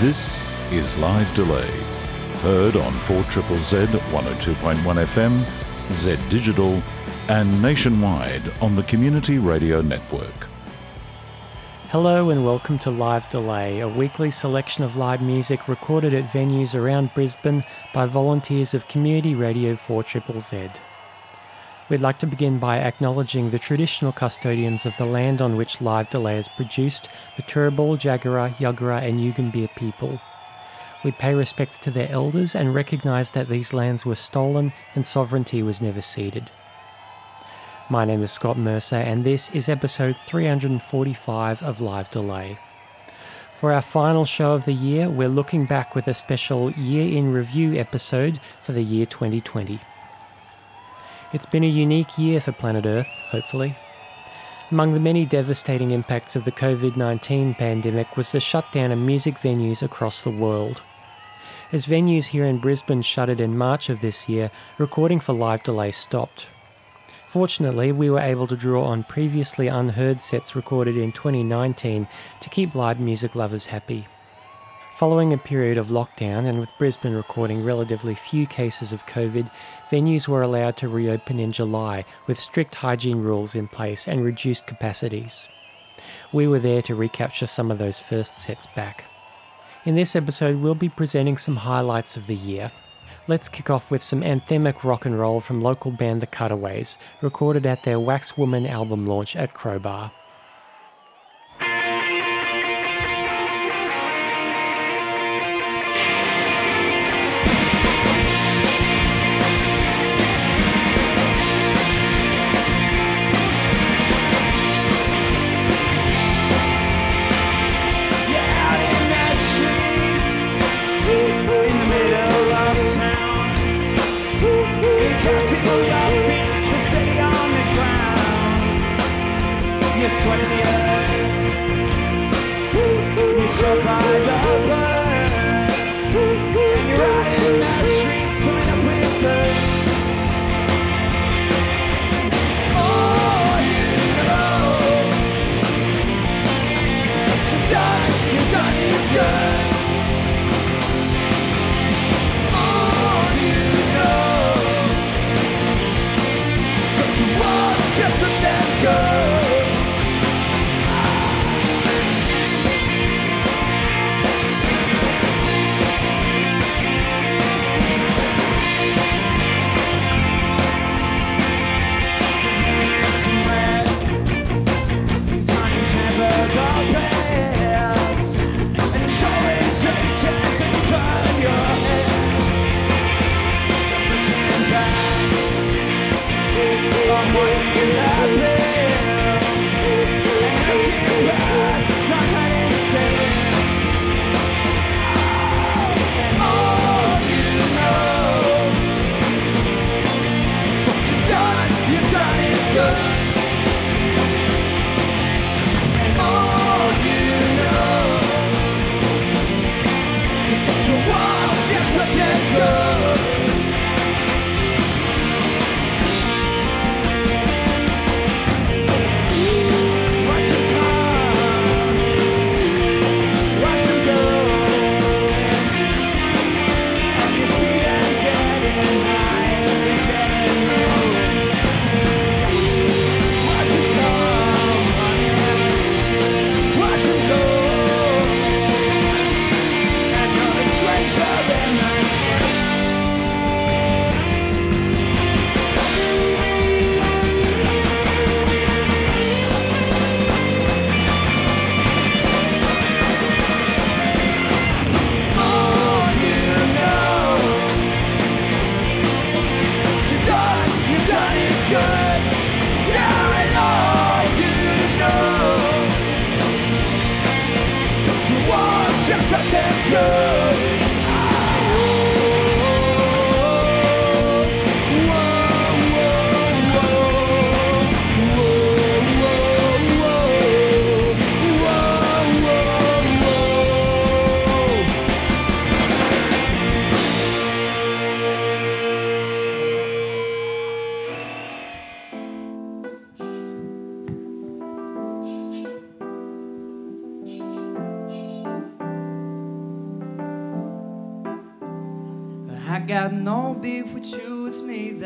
This is Live Delay. Heard on 4 Triple Z 102.1 FM, Z Digital, and nationwide on the Community Radio Network. Hello and welcome to Live Delay, a weekly selection of live music recorded at venues around Brisbane by volunteers of Community Radio 4 Triple Z. We'd like to begin by acknowledging the traditional custodians of the land on which Live Delay is produced, the Turrbal, Jagera, Yuggera, and Yugambeh people. We pay respects to their elders and recognise that these lands were stolen and sovereignty was never ceded. My name is Scott Mercer, and this is episode 345 of Live Delay. For our final show of the year, we're looking back with a special year in review episode for the year 2020. It's been a unique year for planet Earth, hopefully. Among the many devastating impacts of the COVID 19 pandemic was the shutdown of music venues across the world. As venues here in Brisbane shuttered in March of this year, recording for Live Delay stopped. Fortunately, we were able to draw on previously unheard sets recorded in 2019 to keep live music lovers happy. Following a period of lockdown and with Brisbane recording relatively few cases of COVID, venues were allowed to reopen in July with strict hygiene rules in place and reduced capacities. We were there to recapture some of those first sets back. In this episode, we'll be presenting some highlights of the year, Let's kick off with some anthemic rock and roll from local band The Cutaways, recorded at their Wax Woman album launch at Crowbar.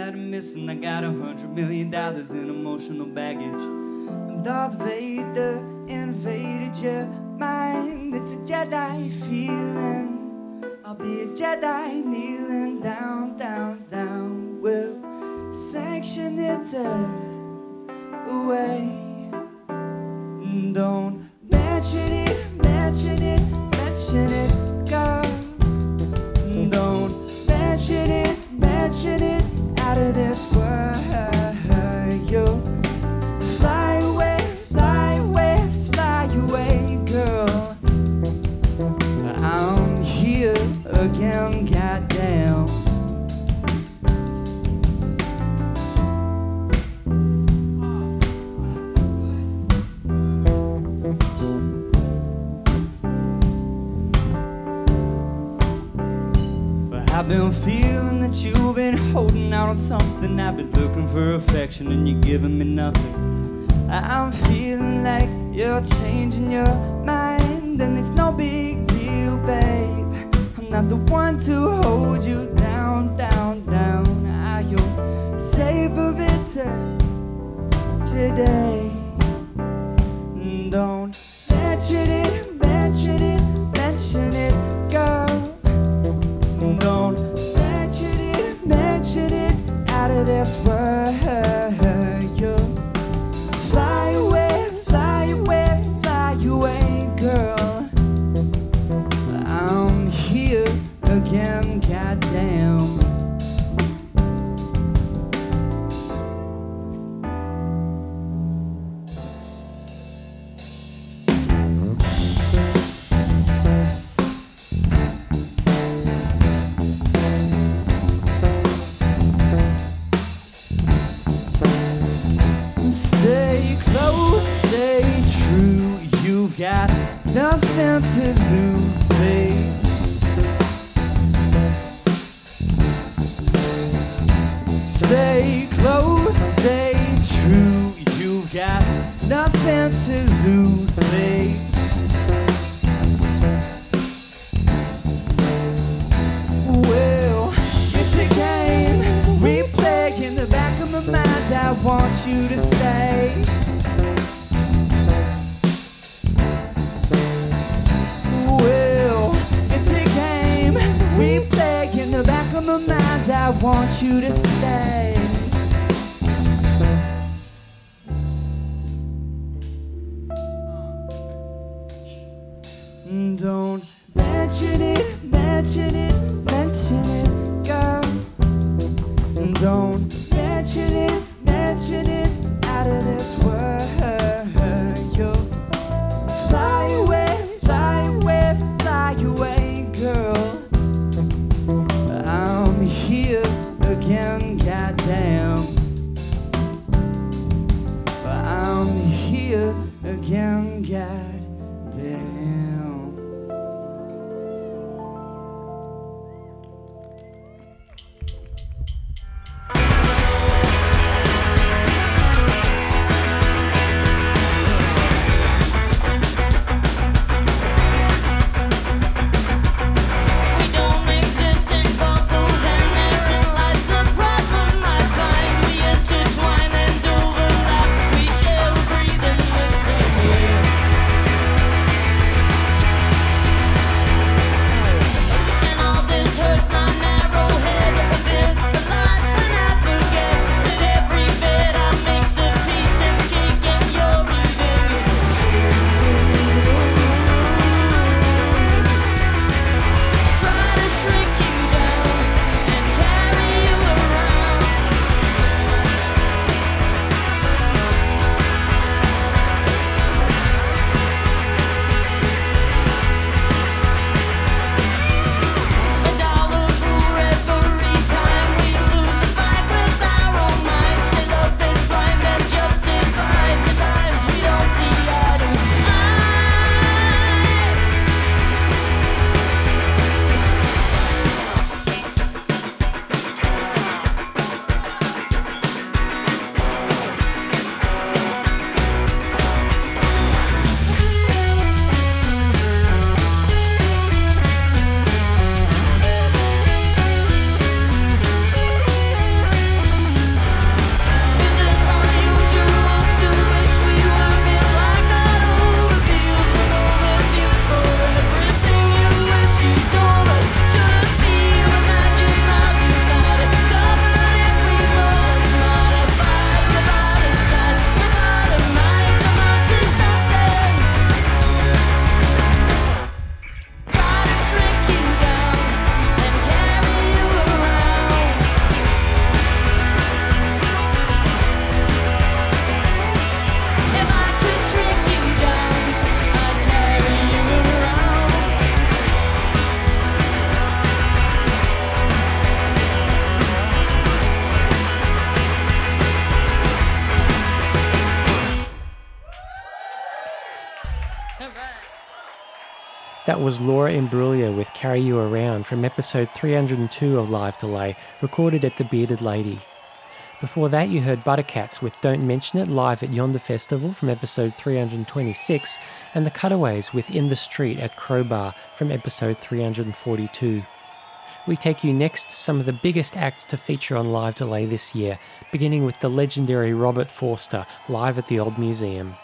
That I'm missing. I got a hundred million dollars in emotional baggage. Darth Vader invaded your mind. It's a Jedi feeling. I'll be a Jedi kneeling down, down, down. We'll sanction it away. Don't mention it, mention it, mention it, you've been holding out on something. I've been looking for affection and you're giving me nothing. I'm feeling like you're changing your mind, and it's no big deal, babe. I'm not the one to hold you down, down, down. I'll savor it today. Don't was Laura Imbruglia with Carry You Around from episode 302 of Live Delay, recorded at the Bearded Lady. Before that, you heard Buttercats with Don't Mention It live at Yonder Festival from episode 326, and The Cutaways with In the Street at Crowbar from episode 342. We take you next to some of the biggest acts to feature on Live Delay this year, beginning with the legendary Robert Forster live at the Old Museum.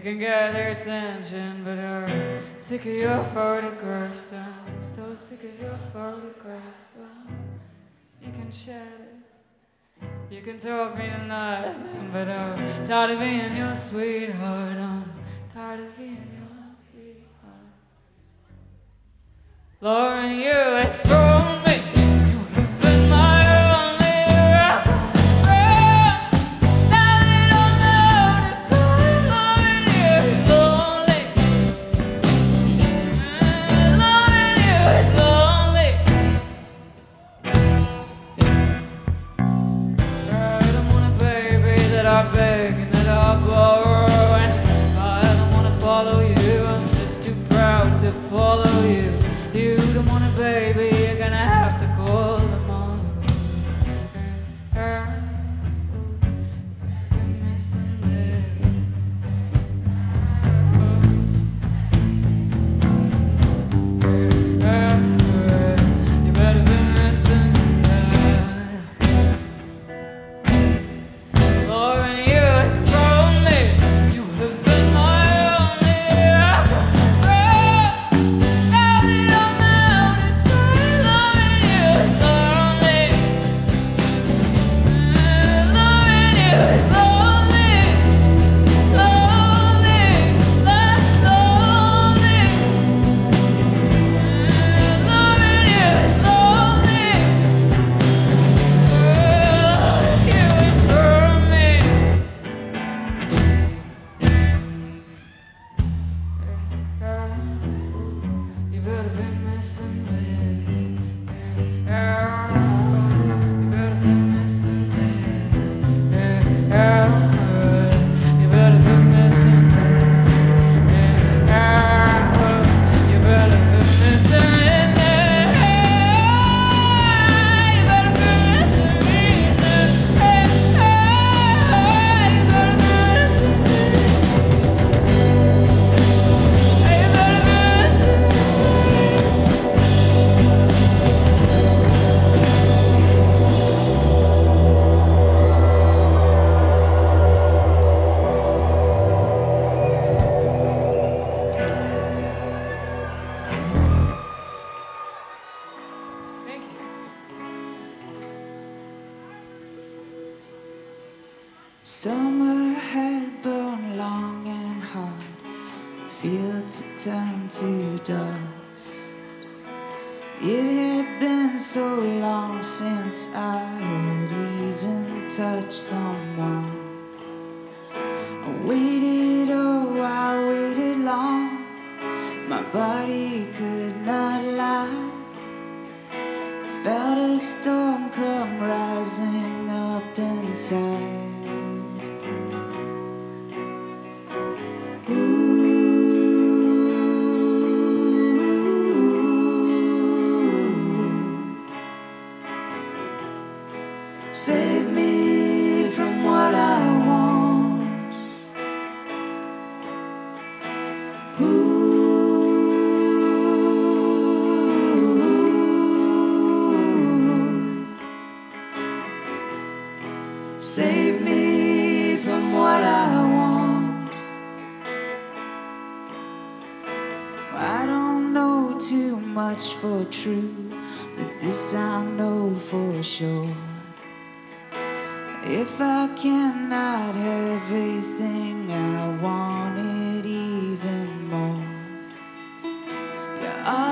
You can gather attention, but I'm sick of your photographs. I'm so sick of your photographs. You can share it, You can talk me to nothing, but I'm tired of being your sweetheart. I'm tired of being your sweetheart. Lauren, you have thrown me.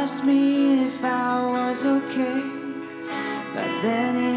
asked me if I was okay, but then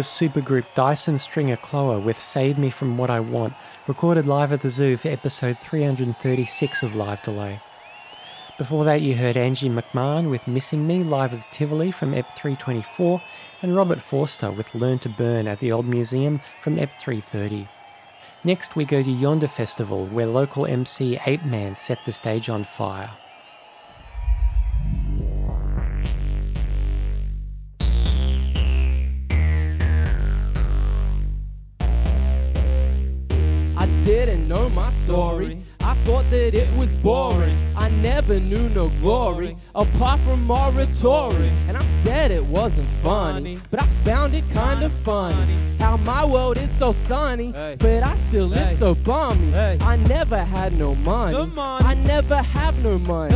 was supergroup Dyson Stringer Cloher with Save Me From What I Want, recorded live at the Zoo for episode 336 of Live Delay. Before that, you heard Angie McMahon with Missing Me live at the Tivoli from EP 324, and Robert Forster with Learn to Burn at the Old Museum from EP 330. Next, we go to Yonder Festival, where local MC Ape Man set the stage on fire. Didn't know my story. I thought that it was boring. I never knew no glory apart from oratory. And I said it wasn't funny, but I found it kind of funny. How my world is so sunny, but I still live so bummy. I never had no money. I never have no money.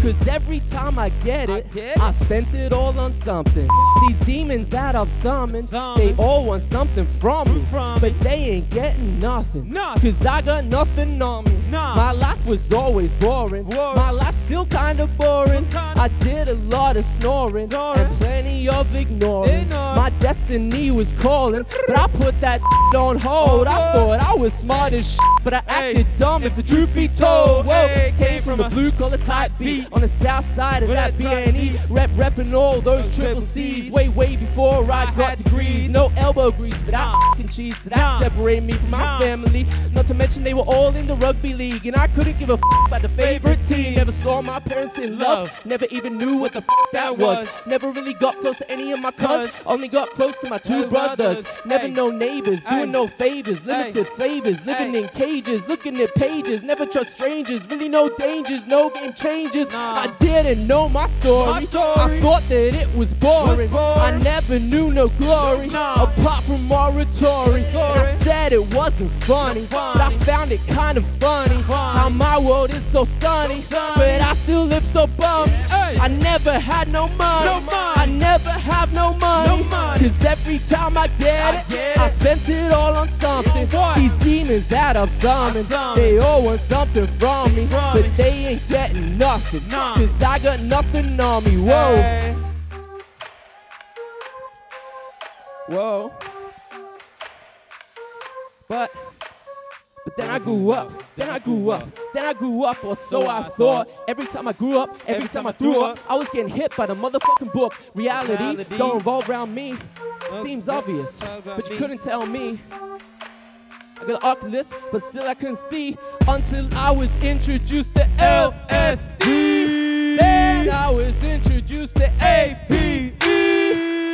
Cause every time I get it, I spent it all on something. These demons that I've summoned, they all want something from me. But they ain't getting nothing. Cause I got nothing on me. My life was always boring. My life's still kinda boring. I did a lot of snoring and plenty of ignoring. My destiny was calling, but I put that on hold. I oh, thought I was smart as shit, but I acted dumb if the truth be told. Whoa, came from a blue collar type beat on the south side of that B&E. Rep repping all those triple C's way, way before I got degrees. No elbow grease for that fucking cheese. So that separated me from my family. Not to mention they were all in the rugby league, and I couldn't give a f- about the favorite team. Never saw my parents in love. Never even knew what the f- that was. Never really got close to any of my cousins. Only got close to my two brothers. Never no neighbors, doing no favors. Limited flavors, living in cages, looking at pages. Never trust strangers, really no dangers, no game changes. I didn't know my story. I thought that it was boring. I never knew no glory apart from oratory. I said it wasn't funny, but I found it kind of funny. How my world is so sunny, but I still live so bummed. I never had no money. no money. I never have no money. No money. Cause every time I get it, I spent it all on something. These demons that I've summoned, they all want something from me, but they ain't getting nothing. Cause I got nothing on me. Whoa. Whoa. But but then I grew up, then I grew up, then I grew up, or so I thought. Every time I grew up, every time I threw up, I was getting hit by the motherfucking book. Reality don't revolve around me. Seems obvious, but you couldn't tell me. I got an Oculus, but still I couldn't see until I was introduced to LSD. Then I was introduced to APE.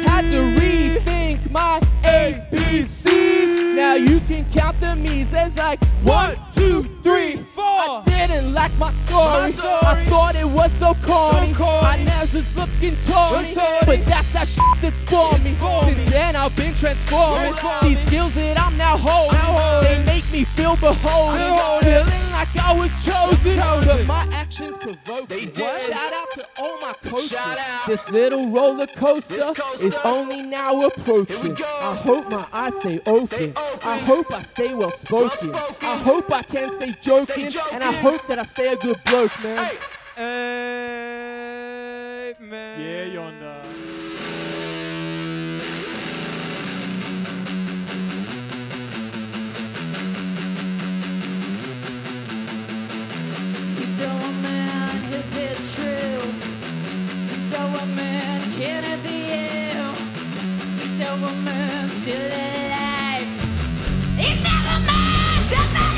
Had to rethink my ABCs. Now you can count the me's. There's like one, two, three, four. I didn't like my story. I thought it was so corny. I nails was looking tawny, but that's that shit that spawned me. Since then I've been transforming. These skills that I'm now holding, they make me feel beholden. Feeling like I was chosen, but my actions provoke. They did. Shout out to all my my coaches. Shout out. This little roller coaster, This coaster. is only now approaching. I hope my eyes stay open. Stay open. I hope I stay well spoken. I hope I can stay joking. joking. And I hope that I stay a good bloke, man. Hey. Amen. Yeah, yonder. It still a man, can it be you? Still a man, still alive. He's still a man, somebody love.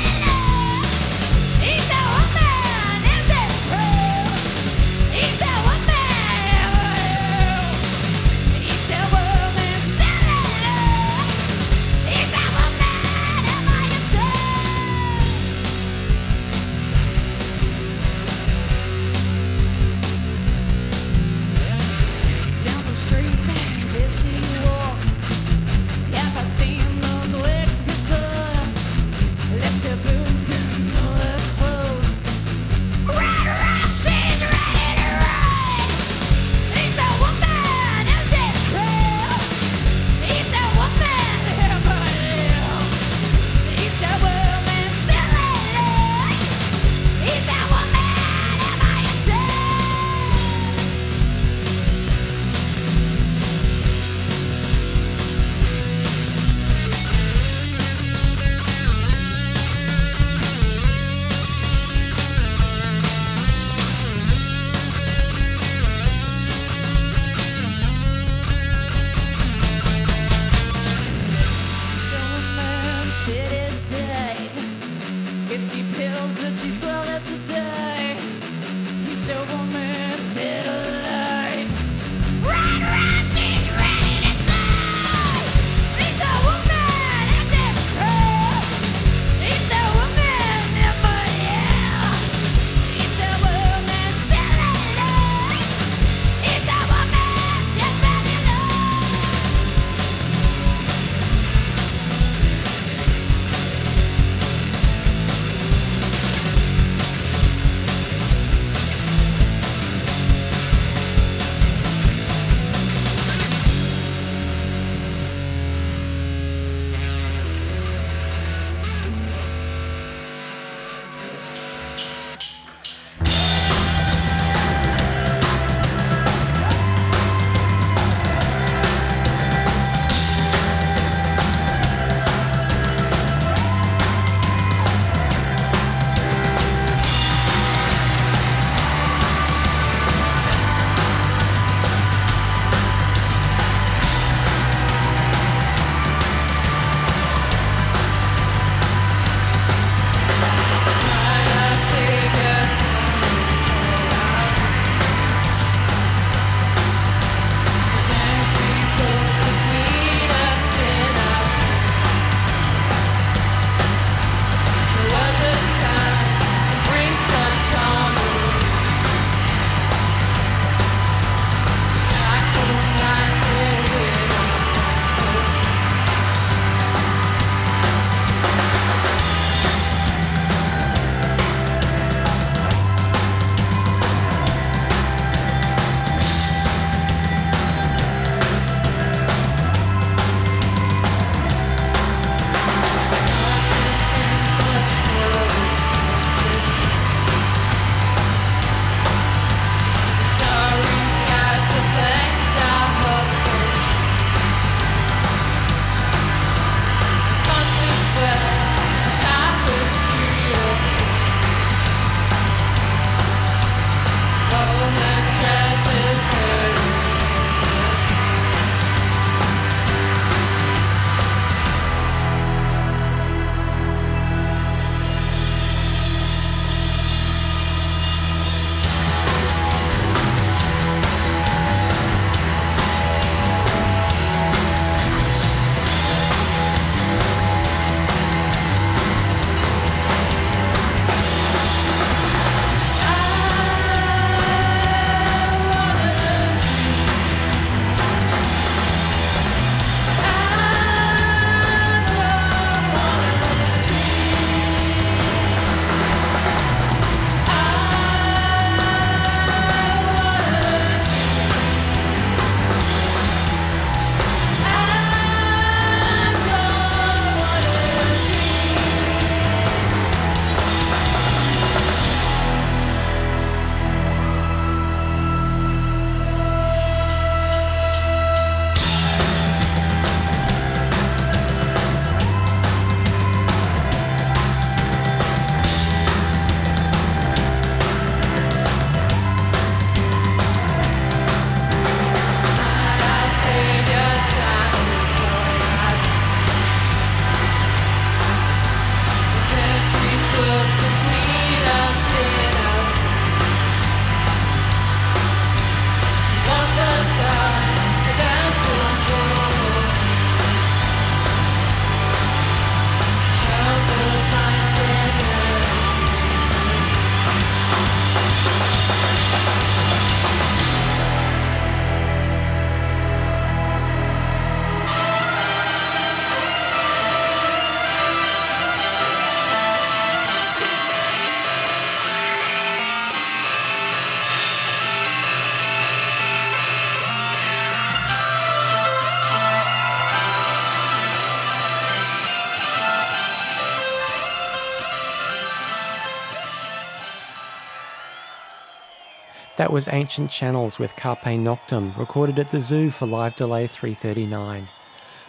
That was Ancient Channels with Carpe Noctem, recorded at the Zoo for Live Delay 339.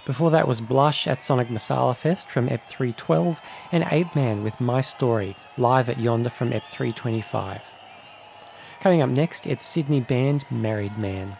Before that was Blush at Sonic Masala Fest from EP 312, and Ape Man with My Story, live at Yonder from EP 325. Coming up next, it's Sydney band Married Man.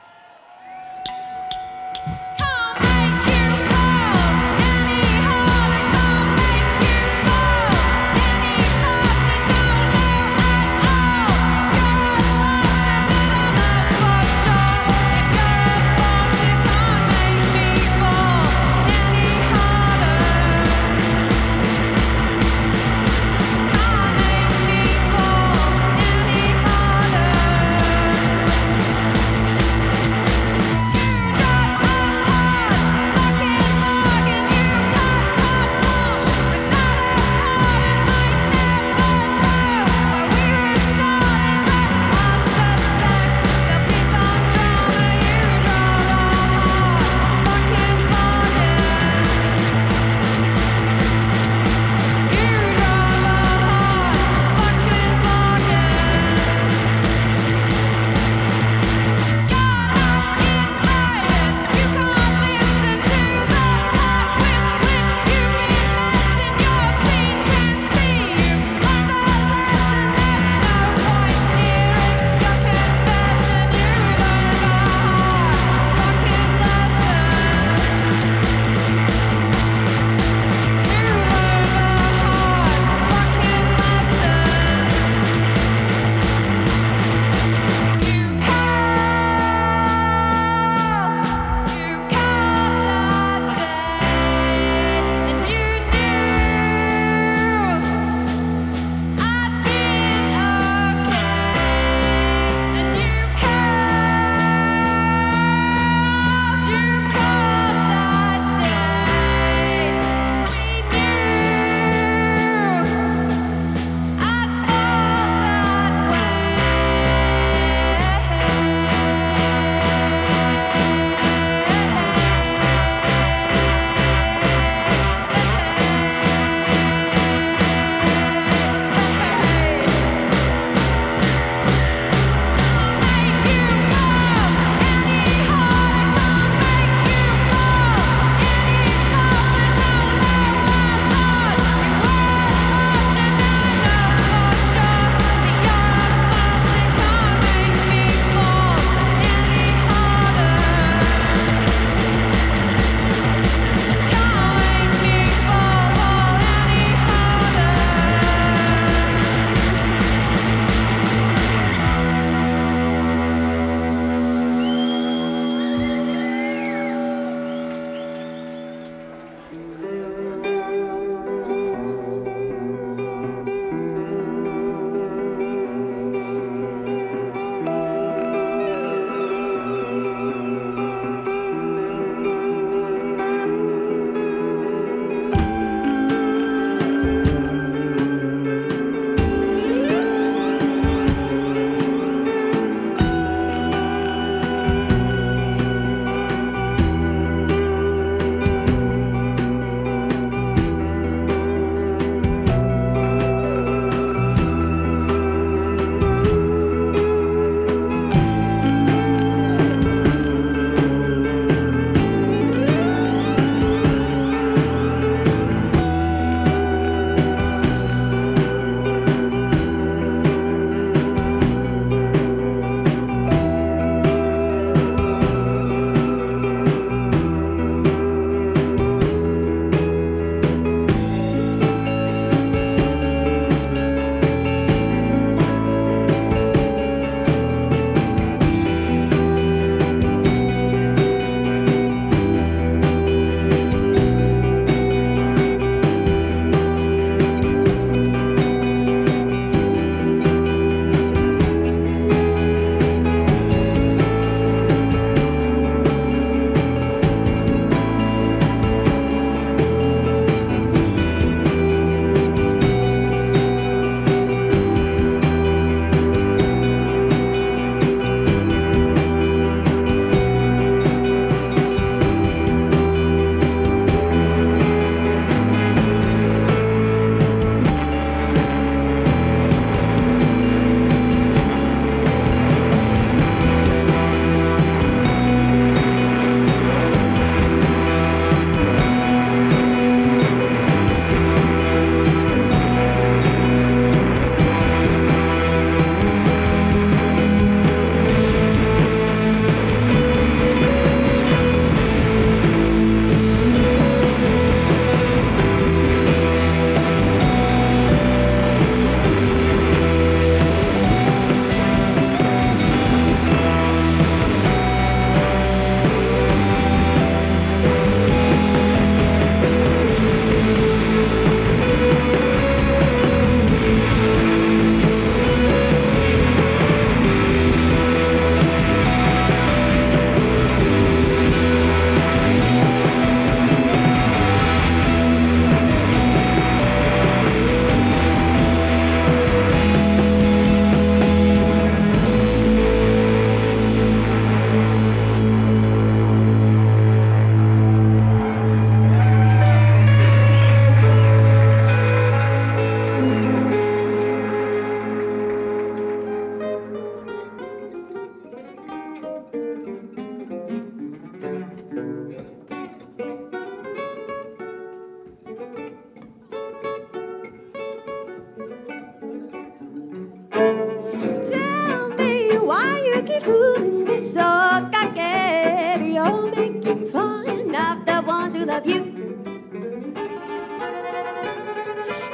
keep fooling 기분은 비서 깎게 You're making fun of the ones who love you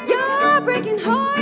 You're breaking hearts.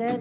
Oh,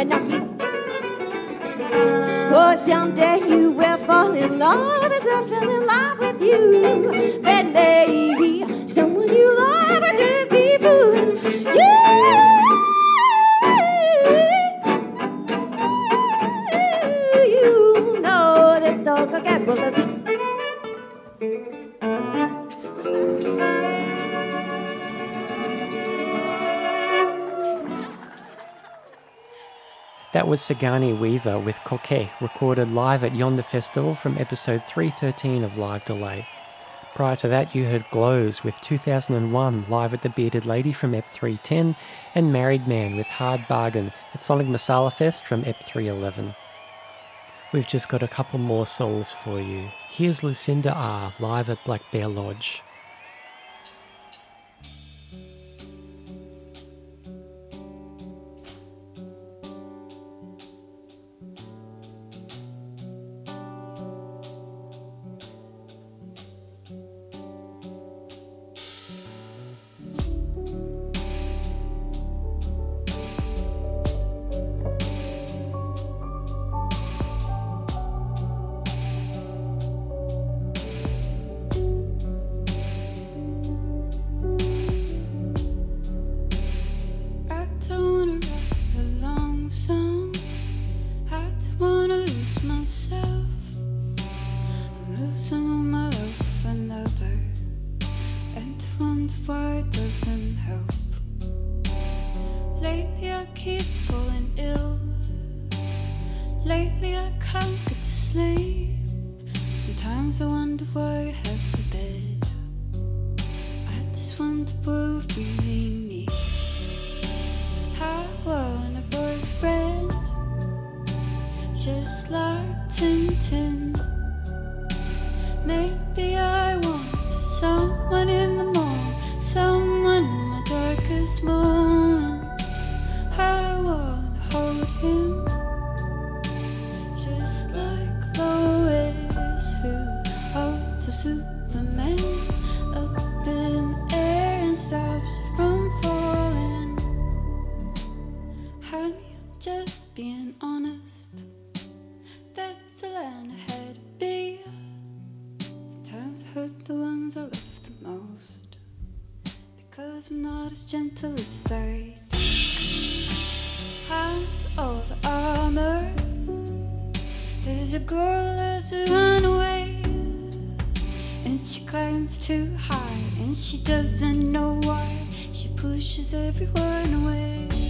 Dreaming of you. Oh, someday you will fall in love as I fell in love with you. Then maybe was Sagani Weaver with Coquet, recorded live at Yonder Festival from episode 313 of Live Delay. Prior to that, you heard Glows with 2001 live at the Bearded Lady from EP 310 and Married Man with Hard Bargain at Sonic Masala Fest from EP 311. We've just got a couple more songs for you. Here's Lucinda R live at Black Bear Lodge. Love another, and why doesn't help. Lately I keep falling ill. Lately I can't get to sleep. Sometimes I wonder why I have a bed. I just. I want a boyfriend, just like Tintin. She doesn't know why. She pushes everyone away.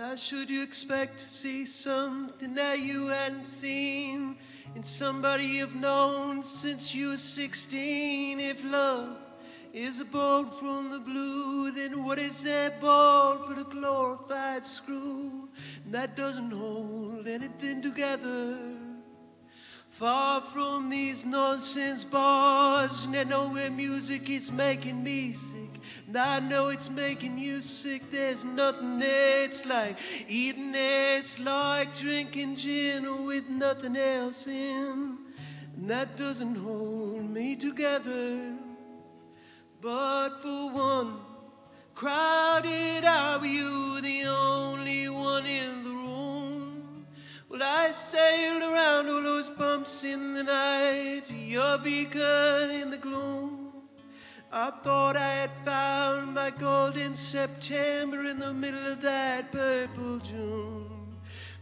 Now, should you expect to see something that you hadn't seen in somebody you've known since you were 16? If love is a bolt from the blue, then what is that bolt but a glorified screw? And that doesn't hold anything together. Far from these nonsense bars, and I know where music is making me sick. I know it's making you sick. There's nothing. It's like eating it. It's like drinking gin with nothing else in. And that doesn't hold me together. But for one crowded hour, you the only one in the room. Well, I sailed around all those bumps in the night your beacon in the gloom. I thought I had found my golden September in the middle of that purple June.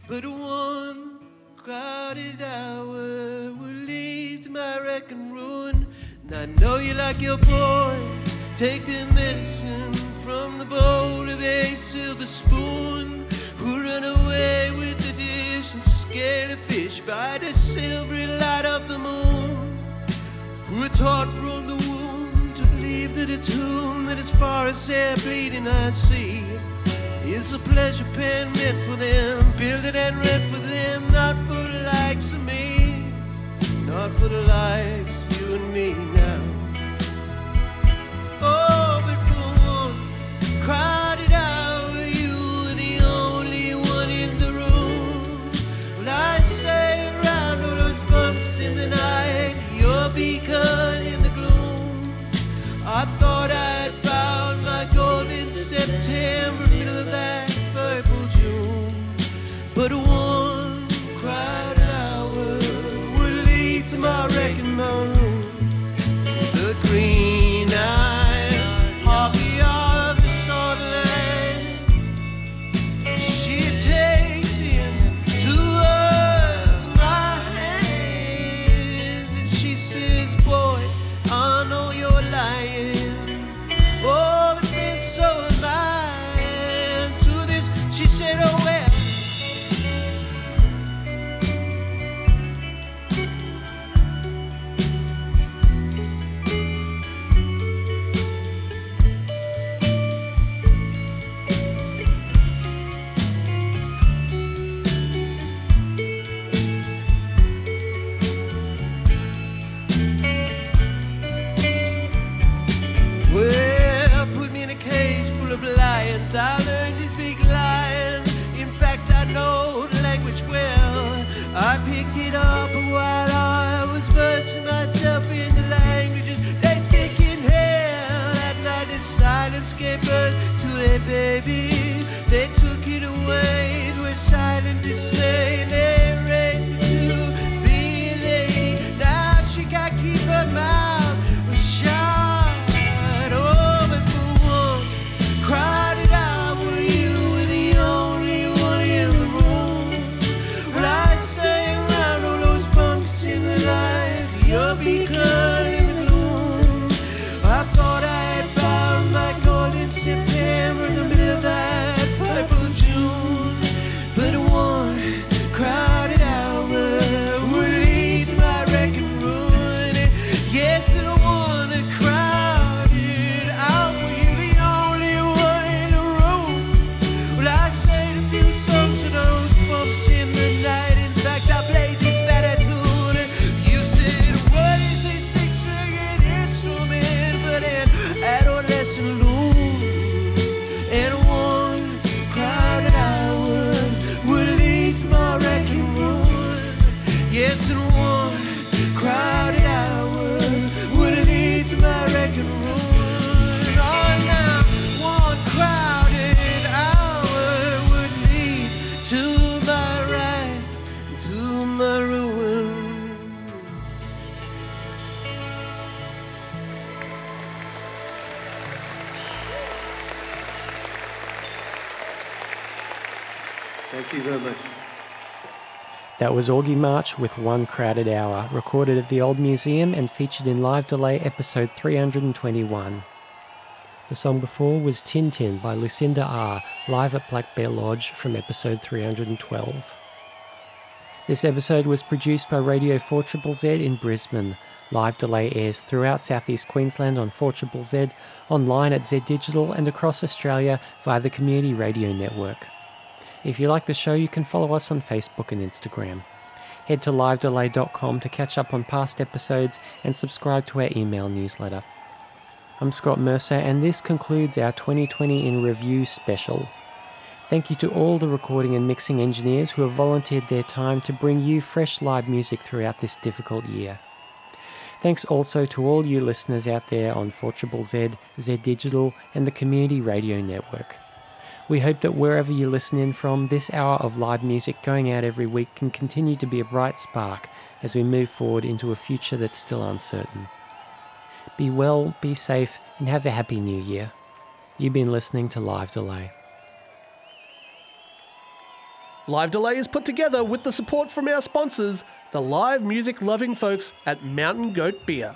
But one crowded hour will lead to my wreck and ruin. And I know you like your boy. Take the medicine from the bowl of a silver spoon. Who run away with the dish and scared a fish by the silvery light of the moon. Who taught from the womb believe that a tomb that as far as their bleeding I see is a pleasure pen meant for them, building and read for them, not for the likes of me, not for the likes of you and me now. Oh, but for one crowded I learned to speak lion. In fact, I know language well. I picked it up while I was versing myself in the languages they speak in hell. That night, the gave birth to a baby. They took it away a silent dismay. They raised it Thank you very much. That was Augie March with One Crowded Hour, recorded at the Old Museum and featured in Live Delay episode 321. The song before was Tin Tin by Lucinda R, live at Black Bear Lodge from episode 312. This episode was produced by Radio 4 Z in Brisbane. Live Delay airs throughout southeast Queensland on 4 Z, online at ZedDigital, and across Australia via the Community Radio Network. If you like the show, you can follow us on Facebook and Instagram. Head to livedelay.com to catch up on past episodes and subscribe to our email newsletter. I'm Scott Mercer, and this concludes our 2020 in Review special. Thank you to all the recording and mixing engineers who have volunteered their time to bring you fresh live music throughout this difficult year. Thanks also to all you listeners out there on 4ZZZ, ZedDigital, and the Community Radio Network. We hope that wherever you listen in from, this hour of live music going out every week can continue to be a bright spark as we move forward into a future that's still uncertain. Be well, be safe, and have a happy new year. You've been listening to Live Delay. Live Delay is put together with the support from our sponsors, the live music loving folks at Mountain Goat Beer.